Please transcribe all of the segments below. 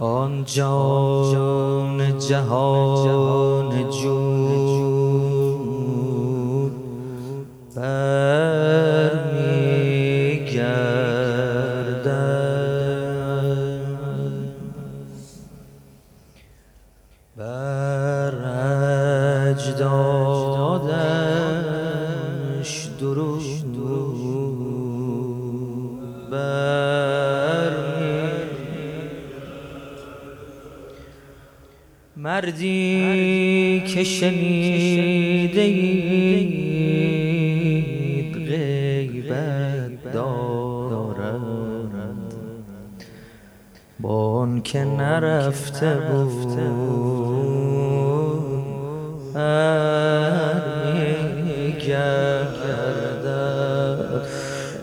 آن جان جهان غیبت دارد با که نرفته بود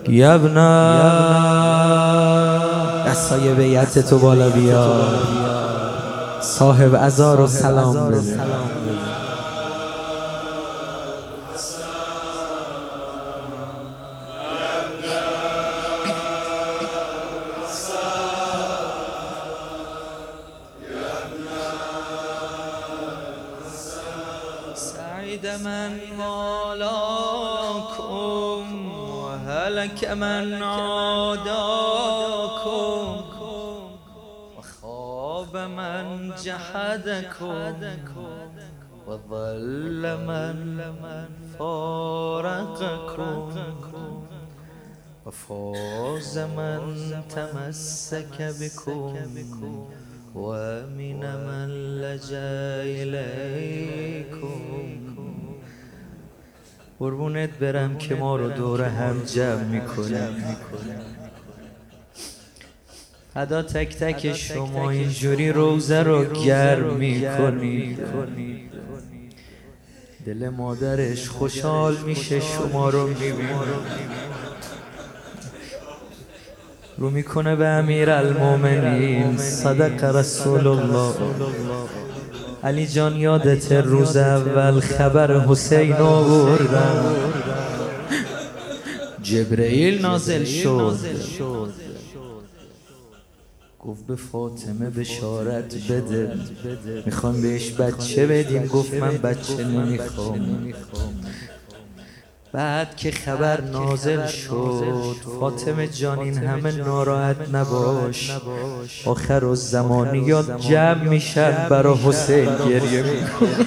یبنا دستای بیعت تو بالا بیا صاحب ازار و سلام بده سعید من مالاکم و هلک من عاداکم وخاب من جحدكم وظل من فارقكم وفاز من تمسك بكم ومن من لجأ إليكم. قربونت برم که ما رو دور هم جمع می‌کنیم ادا تک تک شما اینجوری روزه رو گرم می‌کنید دل مادرش خوشحال میشه شما رو می‌بینه. رو می‌کنه به امیر المومنین صدق رسول الله. علی جان یادت روز اول خبر حسین آوردم. جبرئیل نازل شد. گفت به فاطمه بشارت بده. می‌خوام بهش بچه بدیم. گفت من بچه نمی‌خوام. بعد که خبر نازل شد فاطمه جان این همه ناراحت نباش. آخر و زمانیات جمع میشن برا حسین گریه میکن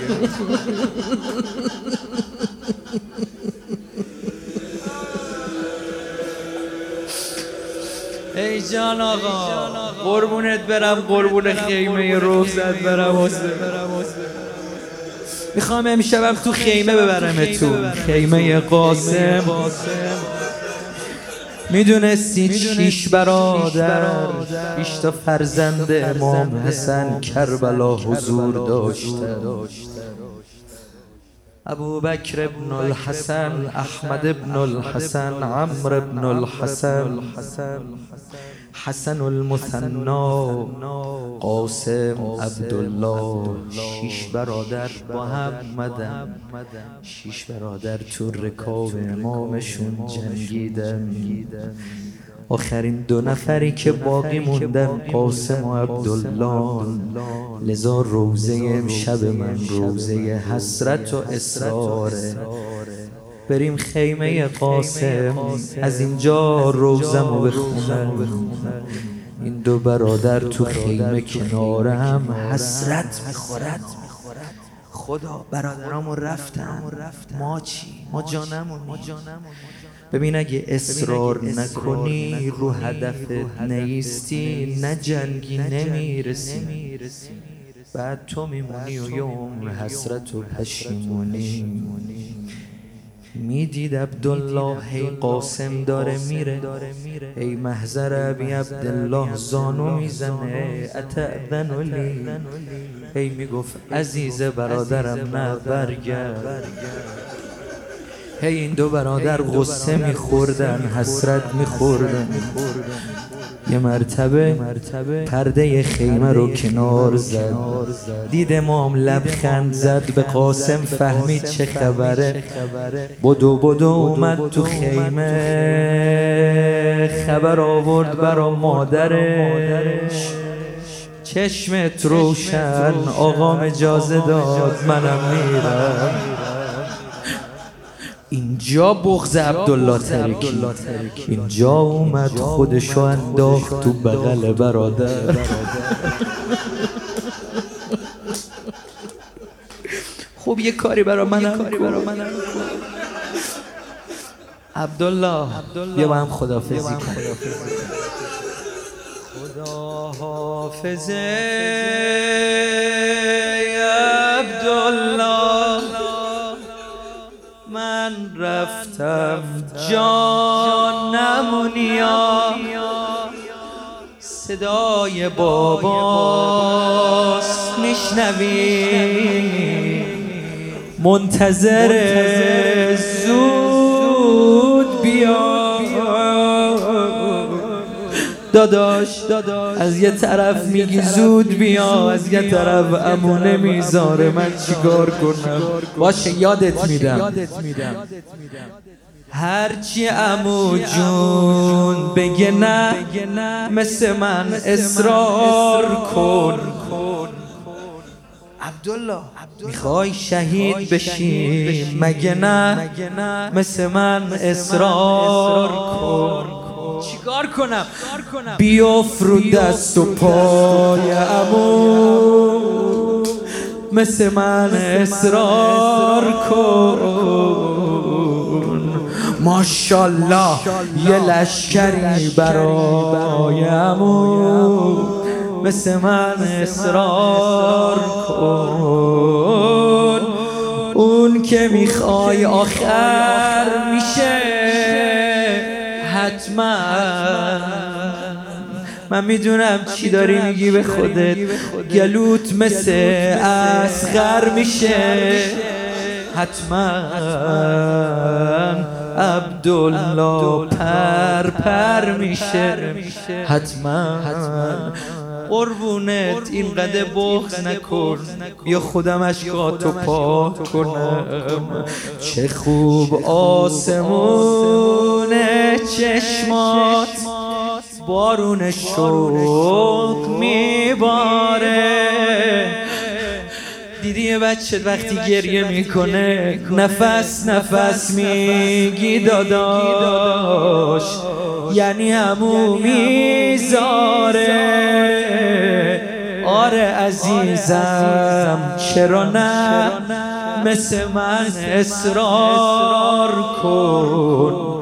ای جان آقا قربونت برم قربون خیمه روزت برم. حسین می‌خوام امشبم تو خیمه ببرم تو خیمه قاسم. می‌دونستی شیش برادر؟ شیش تا فرزند امام حسن کربلا حضور داشته. ابو بکر ابن الحسن احمد ابن الحسن عمر ابن الحسن حسن المثنا قاسم عبدالله شیش برادر با هم مدن شیش برادر تو رکاب امامشون جنگیدن آخرین دو نفری که باقی موندن قاسم و عبدالله لذا روزه امشب من روزه حسرت و اصراره بریم خیمه قاسم. از اینجا روزم رو بخونم این دو برادر تو خیمه کنار هم حسرت می‌خورد خدا برادرامو رفتن. ما چی؟ ما جانمون ببین اگه اصرار نکنی رو هدفت نیستی نه جنگی نمی‌رسی. بعد تو میمونی و یوم حسرت و پشیمونی. می‌دید عبدالله هی قاسم داره میره. ای محضر ابی عبدالله زانو می‌زنه. اتعذن لی هی می‌گفت عزیز برادرم نه برگرد. هی این دو برادر غصه میخوردن حسرت میخوردن. یه مرتبه پرده خیمه رو کنار زد. دید امام لبخند زد. به قاسم فهمید چه خبره. بدو بدو اومد تو خیمه. خبر آورد برا مادرش. چشمت روشن آقام اجازه داد منم میرم. اینجا بغز عبدالله ترکی. اینجا اومد خودشو انداخت تو بغل برادر. خب یه کاری برا منم عبدالله بیا با هم خدافزی کن خدا حافظه عبدالله. رفتم جان نمونیا صدای باباست میشنوی. منتظر داداش از یه طرف میگی زود بیا از یه طرف امونه می‌ذاره. من چیکار کنم؟ باشه یادت میدم. هرچی امو جون بگه نه. مثل من اصرار کن. عبدالله می‌خوای شهید بشی؟ مگه نه؟ مثل من اصرار کن. چیکار کنم؟ بیافرو دست و پای امو مثل من اصرار کن. ماشالله یه لشکری برای امو مثل من اصرار کن. اون که می‌خوای آخر میشه. من. می‌دونم چی داری میگی به خودت. گلوت مثل اسخر میشه. حتما عبدالله پر پر میشه. حتما. قربونت این قده بغز نکن. یا خودم اشکاتو پاک کنم. چه خوب آسمون چشمات. بارون شوق میباره. دیدی یه بچه وقتی گریه می‌کنه نفس نفس میگی داداش. یعنی همو می‌ذاره. آره عزیزم چرا نه؟ مثل من اصرار کن.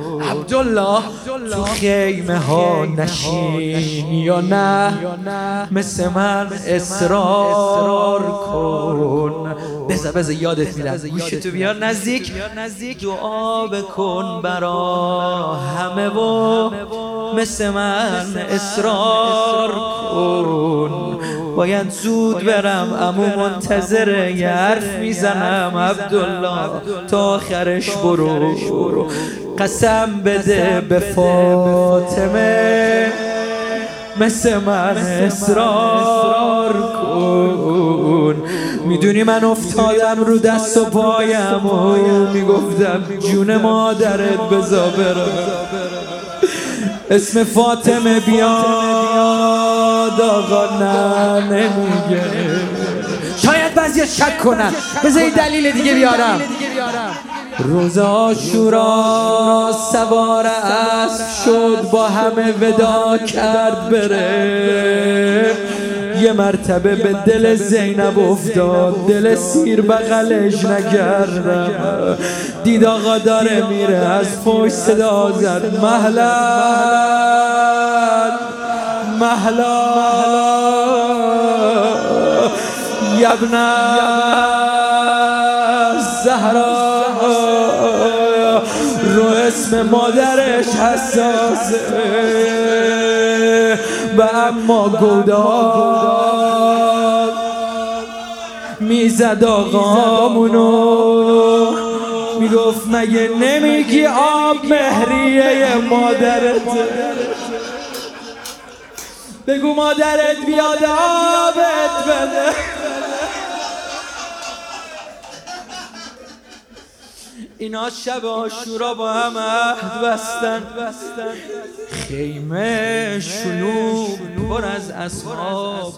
عبدالله. تو خیمه ها نشین یا نه؟ مثل من اصرار کن. بذار بذار یادت میدم تو بیار نزدیک. دعا بکن برا همه و مثل من اصرار کن. باید زود برم امو منتظر یه حرف می‌زنم عبدالله تا آخرش برو. قسم بده به فاطمه. مثل من اصرار کن. می‌دونی من افتادم رو دست و پایم و می‌گفتم جون مادرت بزا برم. اسم فاطمه بیاد آقا نه نمیگه شاید بعضی شک کنن. بذاری دلیل دیگه بیارم. روز آشورا سوار اسب شد با همه ودا کرد بره. یه مرتبه به دل زینب افتاد. دل سیر بغلش نکردم دید آقا داره میره از پشت صدا زد. محلا محلا یبن زهرا. رو اسم مادرش حساسه. به اما گودار می‌زد آقامونو. می‌گفت مگه نمیگی آب مهریه مادرت؟ بگو مادرت بیاد آبت بده. اینا شب آشورا با هم عهد بستن. خیمه شلوغ پر از اصحاب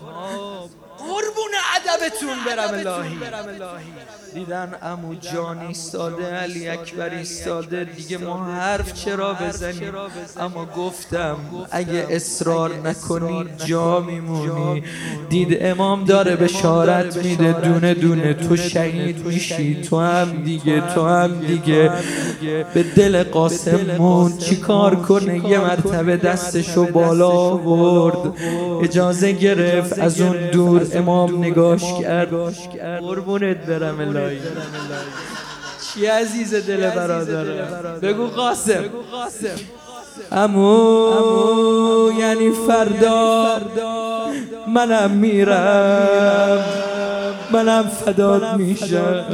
ادبتون برم الهی. دیدن امو جان ایستاده علی اکبر ایستاده دیگه ما حرف چرا بزنیم؟ اما گفتم اگه اصرار نکنی جا میمونی. دید امام داره بشارت میده دونه دونه تو شهید میشی. تو هم دیگه تو هم دیگه به دل قاسمون چی کار کنه؟ یه مرتبه دستشو بالا برد اجازه گرفت از اون دور امام نگاش کرد. قربونت برم الهی. چی عزیز دل برادره بگو قاسم. امو یعنی فردا. منم میرم. منم فداد میشم.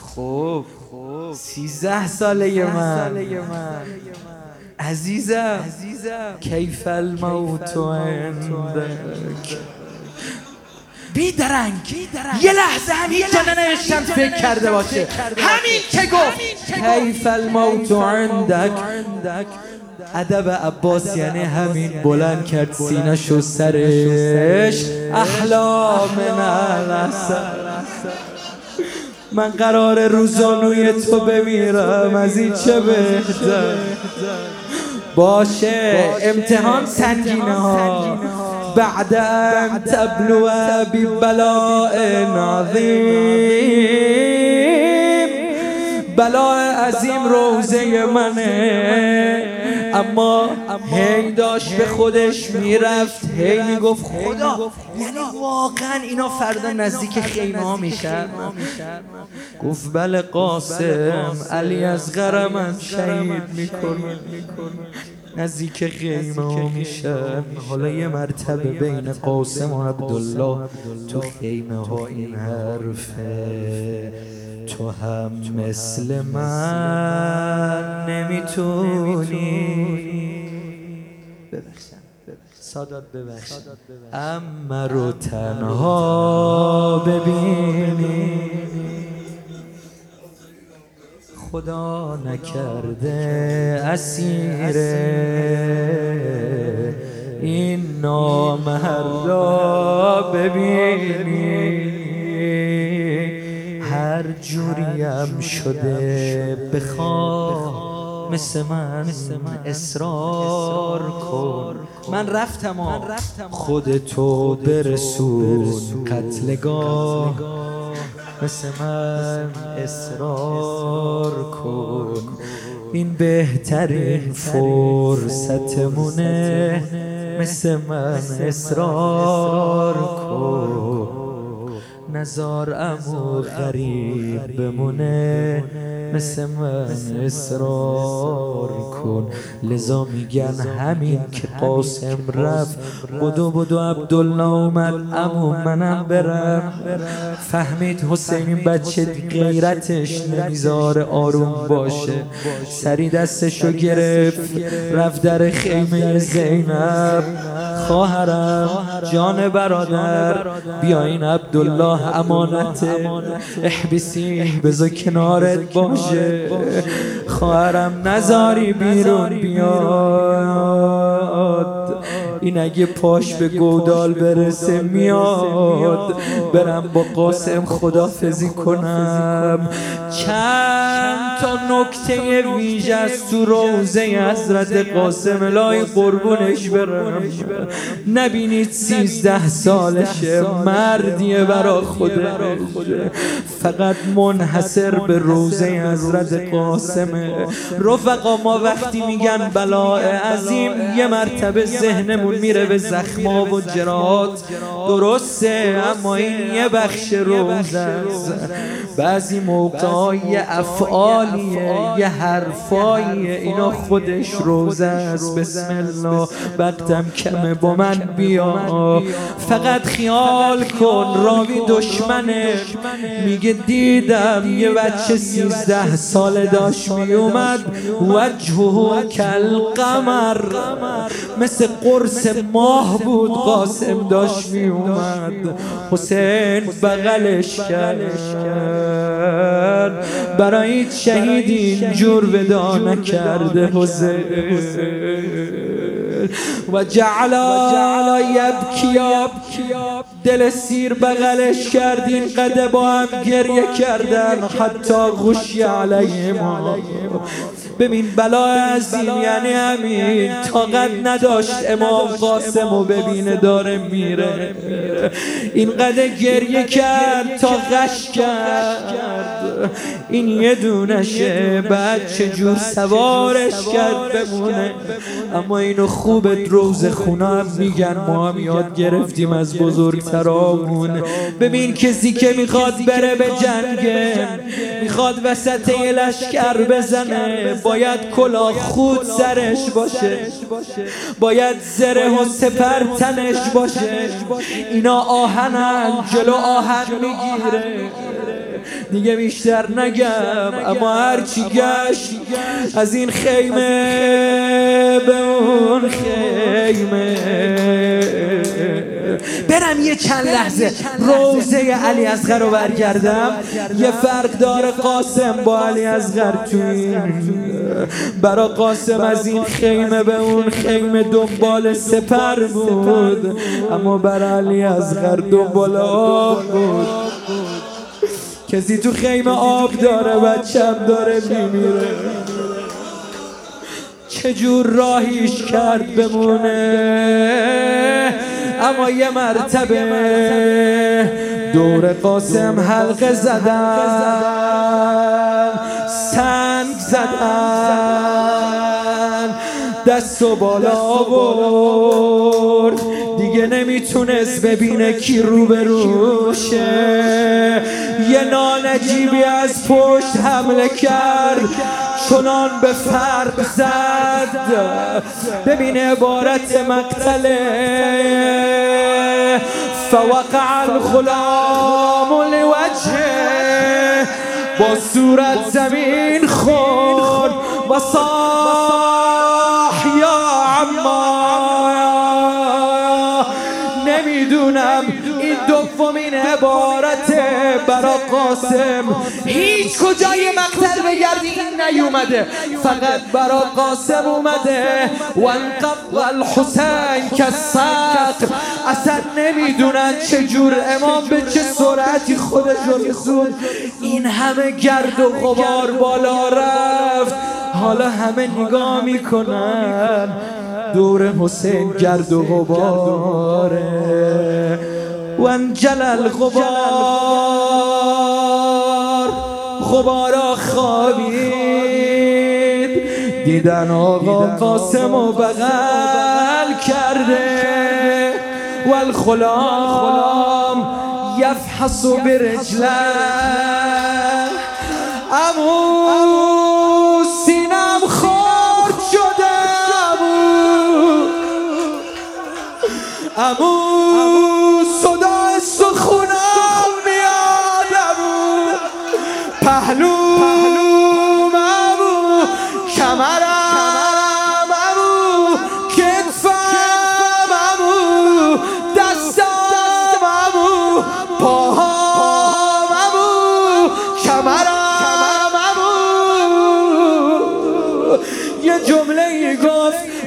خب سیزده ساله من. عزیزم. کیف الموت عندك بیدرنگ. یه لحظه همین جا ننوشتم فکر کرده باشه. همین که گفت. کیف الموت عندك ادب عباس یعنی همین بلند کرد سینش و سرش. احلام من من قرار روزانوی تو بمیرم. از این چه بهتر؟ باشه. امتحان سنگینه ها. بعد ان تبلو ببلاء عظیم بلاء عظیم روزه منه. اما هی داشت به خودش می‌رفت هی می‌گفت خدا یعنی واقعا اینا فردا نزدیک خیمه ها میشن. گفت بله قاسم علی از غرمم شهید می‌کنه. نزدیک خیمه ها میشن حالا یه مرتبه بین قاسم و عبدالله. تو خیمه ها این حرفه. تو هم مثل من نمی‌تونی. سادات ببخش اما رو تنها ببینی. خدا نکرده اسیر این نامردا ببینی. هر جوریم شده بخواه مثل من اصرار کن. من رفتم خودتو برسون. قتلگاه. مثل من اصرار کن. این بهترین فرصتمونه مثل من اصرار کن. نزار امو غریب بمونه مثل من اصرار کن. لذا میگن همین که قاسم رفت. بدو بدو عبدالله اومد امو منم برم. فهمید حسین بچه غیرتش نمی‌ذاره آروم باشه. سری دستشو گرفت رفت در خیمه زینب. خواهرم جان برادر بیاین عبدالله امانت. احبسی بذار کنارت باشه خواهرم نزاری بیرون بیاد. این اگه پاش به گودال برسه میاد برم با قاسم خدافزی کنم. چند تا نکته ویژ از تو روزه حضرت قاسم الهی قربونش برم. نبینید سیزده سالشه مردیه برا خودش فقط منحصر به روزه حضرت قاسمه رفقا ما وقتی میگن بلاء عظیم یه مرتبه ذهنمون میره به زخما و جرات. درسته اما این یه بخش روزه است. بعضی موقع یه افعالیه یه حرفاییه اینا خودش روزه است. بسم الله. وقتم کمه با من بیا. فقط خیال کن راوی دشمنه. میگه دیدم یه بچه سیزده ساله داشت میومد. وجهه کل قمر مثل قرص ماه بود قاسم داشت میومد. حسین بغلش کرد. برای شهید جور ودا نکرده حسین. و جعلا یبکیا دل سیر بغلش کردین قده با هم گریه کردن حتی غشی علیه ما ببین بلا عظیم یعنی همین طاقت نداشت امام قاسم و ببینه داره میره. این قده گریه کرد تا غش کرد. این یه دونشه بعد چجور سوارش کرد بمونه. اما اینو خوبت روز خونه هم میگن ما هم یاد گرفتیم از بزرگترامون. ببین کسی که می‌خواد بره به جنگه می‌خواد وسط لشکر بزنه. باید کلا خود سرش باشه. باید زره و سپر تنش باشه. اینا آهنن جلو آهن می‌گیره. دیگه بیشتر نگم اما هرچی گشت از این خیمه. چند لحظه. روزه علی اصغر رو برگردم. یه فرق داره قاسم با علی اصغر تو برا قاسم از این خیمه به اون خیمه دنبال سپر بود. اما برا علی اصغر دنبال آب بود. کسی تو خیمه آب داره بچم داره میمیره. چجور راهیش کرد بمونه؟ اما یه مرتبه دور قاسم حلقه زدن. سنگ زدن. دست و بالا برد دیگه نمی‌تونست ببینه کی رو به روشه. یه نانجیبی از پشت حمله کرد. چنان به فرق زد. ببین عبارت مقتله. فوقع الغلام لوجهه با صورت زمین خورد نمی‌دونم. این دومین عبارت برا قاسم. هیچ کجای مقتل بگردی نیومده. فقط برا قاسم اومده. و انقب الحسین که اصلا نمی‌دونن چجور امام به چه سرعتی خودش رسون این همه گرد و غبار بالا رفت. حالا همه نگاه می‌کنن. دور حسین گرد و غباره. و انجل الغبار غبارا خوابید دیدن آقا قاسم و بغل کرده. و الخلام یفحص برجله. امو امو صدا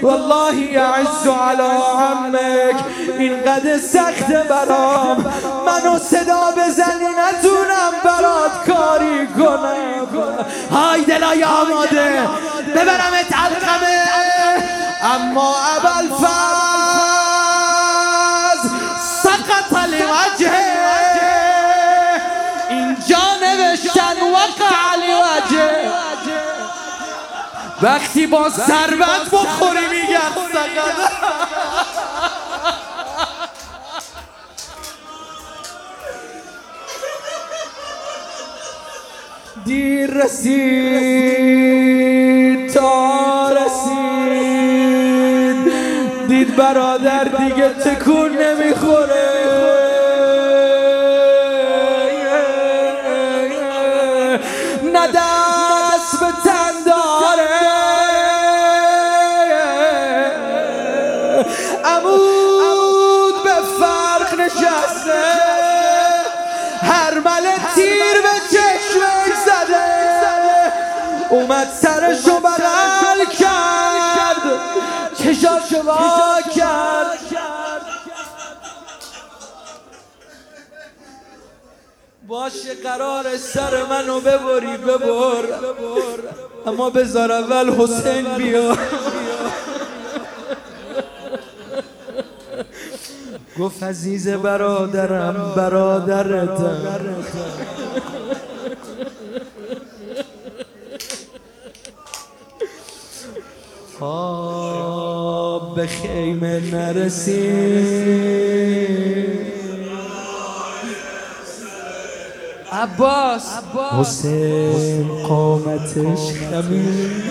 والله یعز علی عمک اینقدر سخت برام. منو صدا بزنی نتونم برات کاری کنم. های دلای آماده. ببرمت علقمه اما اول فاز وقتی با ثروت بخوری میگن سقط دیر رسید تا رسید. دید برادر دیگه تکون وا کرد. باشه قرار سر منو ببری ببر. اما بذار اول حسین بیا گفت عزیز برادرم برادرتم آب به خیمه نرسید عباس. حسین قامتش خمید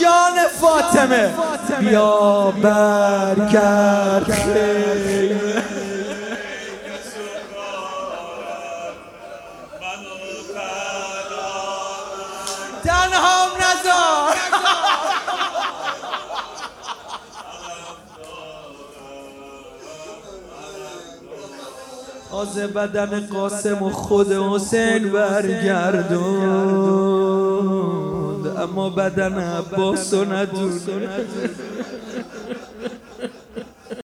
جان فاطمه. بیا برگرد. خیمه تازه بدن قاسم و خود حسین برگردوند. اما بدن عباس و ندود